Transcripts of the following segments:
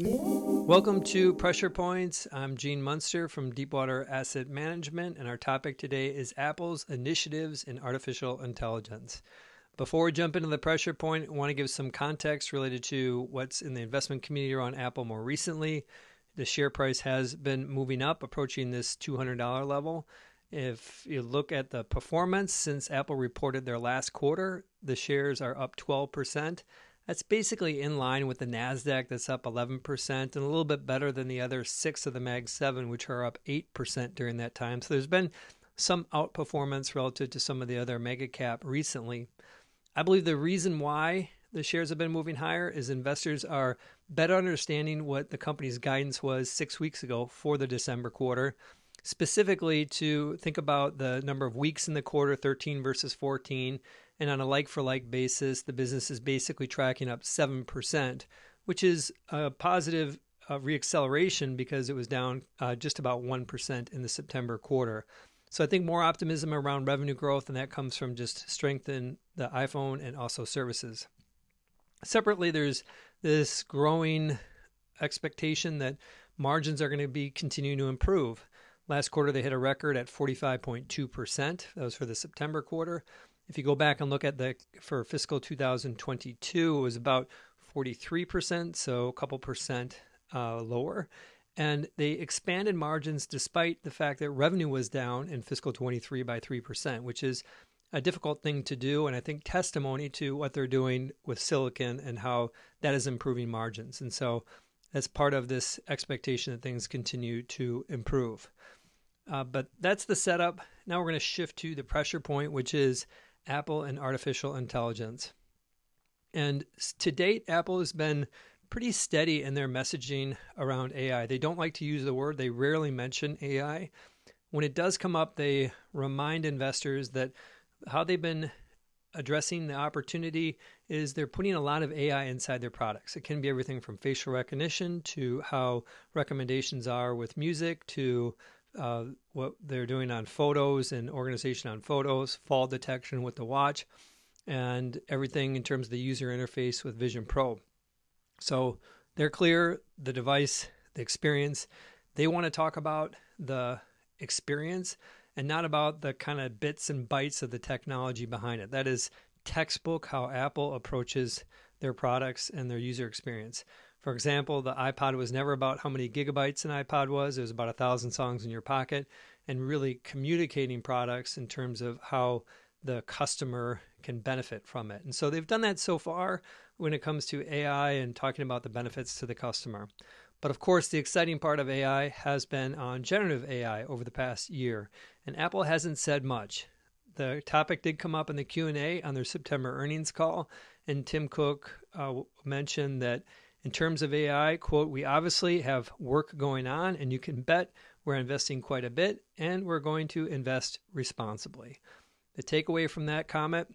Welcome to Pressure Points. I'm Gene Munster from Deepwater Asset Management, and our topic today is Apple's initiatives in artificial intelligence. Before we jump into the pressure point, I want to give some context related to what's in the investment community around Apple more recently. The share price has been moving up, approaching this $200 level. If you look at the performance since Apple reported their last quarter, the shares are up 12%. That's basically in line with the NASDAQ that's up 11% and a little bit better than the other six of the MAG 7, which are up 8% during that time. So there's been some outperformance relative to some of the other mega cap recently. I believe the reason why the shares have been moving higher is investors are better understanding what the company's guidance was six weeks ago for the December quarter specifically to think about the number of weeks in the quarter 13 versus 14 and on a like for like basis the business is basically tracking up 7% which is a positive uh, reacceleration because it was down uh, just about 1% in the September quarter. So I think more optimism around revenue growth, and that comes from just strength in the iPhone and also services. Separately, there's this growing expectation that margins are going to be continuing to improve. Last quarter, they hit a record at 45.2%. That was for the September quarter. If you go back and look at the for fiscal 2022, it was about 43%, so a couple percent uh, lower. And they expanded margins despite the fact that revenue was down in fiscal 23 by 3%, which is a difficult thing to do. And I think testimony to what they're doing with silicon and how that is improving margins. And so that's part of this expectation that things continue to improve. Uh, but that's the setup. Now we're going to shift to the pressure point, which is Apple and artificial intelligence. And to date, Apple has been pretty steady in their messaging around AI. They don't like to use the word, they rarely mention AI. When it does come up, they remind investors that how they've been addressing the opportunity is they're putting a lot of AI inside their products. It can be everything from facial recognition to how recommendations are with music to uh, what they're doing on photos and organization on photos, fall detection with the watch, and everything in terms of the user interface with Vision Pro. So they're clear, the device, the experience. They want to talk about the experience and not about the kind of bits and bytes of the technology behind it. That is textbook how Apple approaches their products and their user experience. For example, the iPod was never about how many gigabytes an iPod was. It was about a thousand songs in your pocket and really communicating products in terms of how the customer can benefit from it. And so they've done that so far when it comes to AI and talking about the benefits to the customer. But of course, the exciting part of AI has been on generative AI over the past year, and Apple hasn't said much. The topic did come up in the Q&A on their September earnings call, and Tim Cook uh, mentioned that in terms of AI, quote, we obviously have work going on, and you can bet we're investing quite a bit, and we're going to invest responsibly. The takeaway from that comment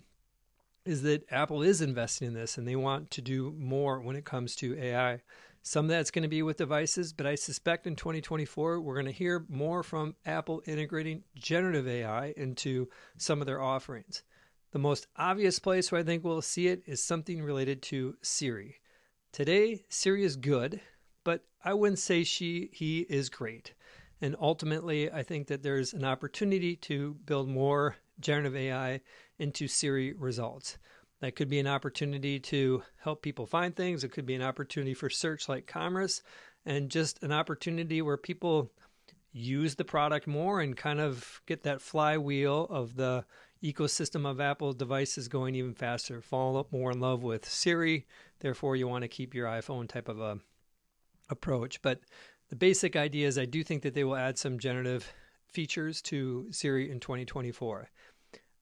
is that Apple is investing in this and they want to do more when it comes to AI. Some of that's going to be with devices, but I suspect in 2024 we're going to hear more from Apple integrating generative AI into some of their offerings. The most obvious place where I think we'll see it is something related to Siri. Today, Siri is good, but I wouldn't say she he is great. And ultimately, I think that there's an opportunity to build more generative AI into Siri results. That could be an opportunity to help people find things. It could be an opportunity for search like commerce and just an opportunity where people use the product more and kind of get that flywheel of the ecosystem of Apple devices going even faster. Fall more in love with Siri, therefore you want to keep your iPhone type of a approach. But the basic idea is I do think that they will add some generative features to Siri in 2024.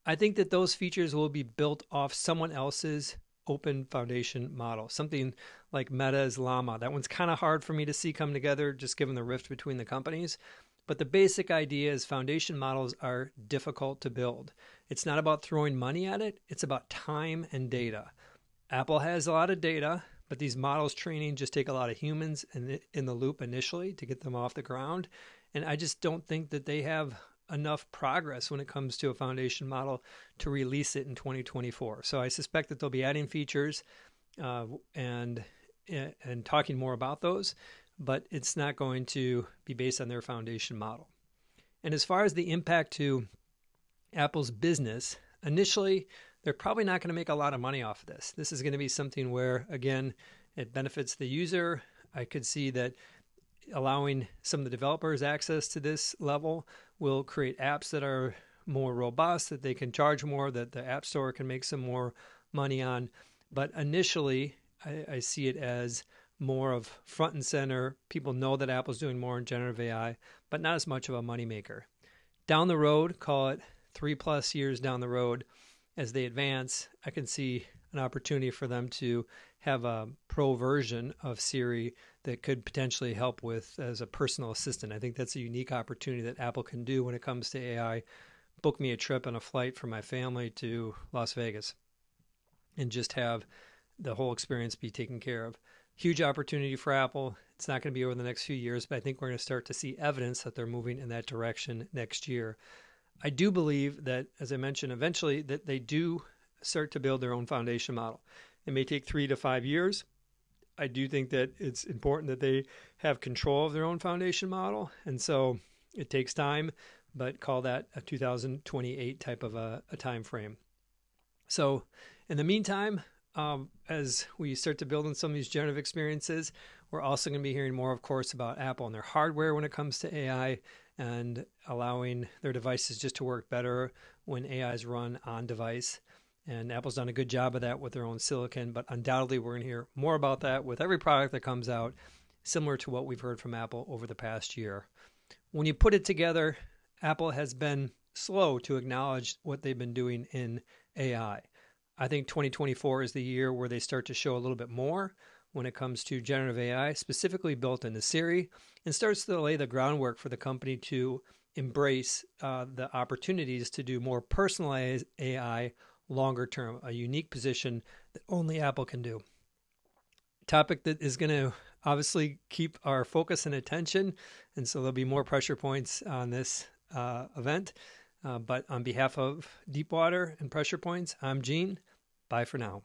I think that those features will be built off someone else's open foundation model, something like Meta's Llama. That one's kind of hard for me to see come together just given the rift between the companies. But the basic idea is foundation models are difficult to build. It's not about throwing money at it, it's about time and data. Apple has a lot of data, but these models training just take a lot of humans in, in the loop initially to get them off the ground. And I just don't think that they have enough progress when it comes to a foundation model to release it in 2024. So I suspect that they'll be adding features uh, and and talking more about those, but it's not going to be based on their foundation model. And as far as the impact to Apple's business, initially, they're probably not going to make a lot of money off of this. This is going to be something where, again, it benefits the user. I could see that allowing some of the developers access to this level will create apps that are more robust, that they can charge more, that the App Store can make some more money on. But initially, I, I see it as more of front and center. People know that Apple's doing more in generative AI, but not as much of a moneymaker. Down the road, call it three plus years down the road, as they advance, I can see an opportunity for them to have a pro version of Siri that could potentially help with as a personal assistant. I think that's a unique opportunity that Apple can do when it comes to AI. Book me a trip and a flight for my family to Las Vegas and just have the whole experience be taken care of. Huge opportunity for Apple. It's not going to be over the next few years, but I think we're going to start to see evidence that they're moving in that direction next year. I do believe that, as I mentioned, eventually that they do start to build their own foundation model. It may take three to five years. I do think that it's important that they have control of their own foundation model, and so it takes time. But call that a 2028 type of a, a time frame. So, in the meantime, um, as we start to build on some of these generative experiences, we're also going to be hearing more, of course, about Apple and their hardware when it comes to AI and allowing their devices just to work better when AI is run on device. And Apple's done a good job of that with their own silicon, but undoubtedly we're going to hear more about that with every product that comes out, similar to what we've heard from Apple over the past year. When you put it together, Apple has been slow to acknowledge what they've been doing in AI. I think 2024 is the year where they start to show a little bit more when it comes to generative AI, specifically built into Siri, and starts to lay the groundwork for the company to embrace uh, the opportunities to do more personalized AI longer term, a unique position that only Apple can do. Topic that is going to obviously keep our focus and attention, and so there'll be more pressure points on this uh, event. Uh, but on behalf of Deepwater and Pressure Points, I'm Gene. Bye for now.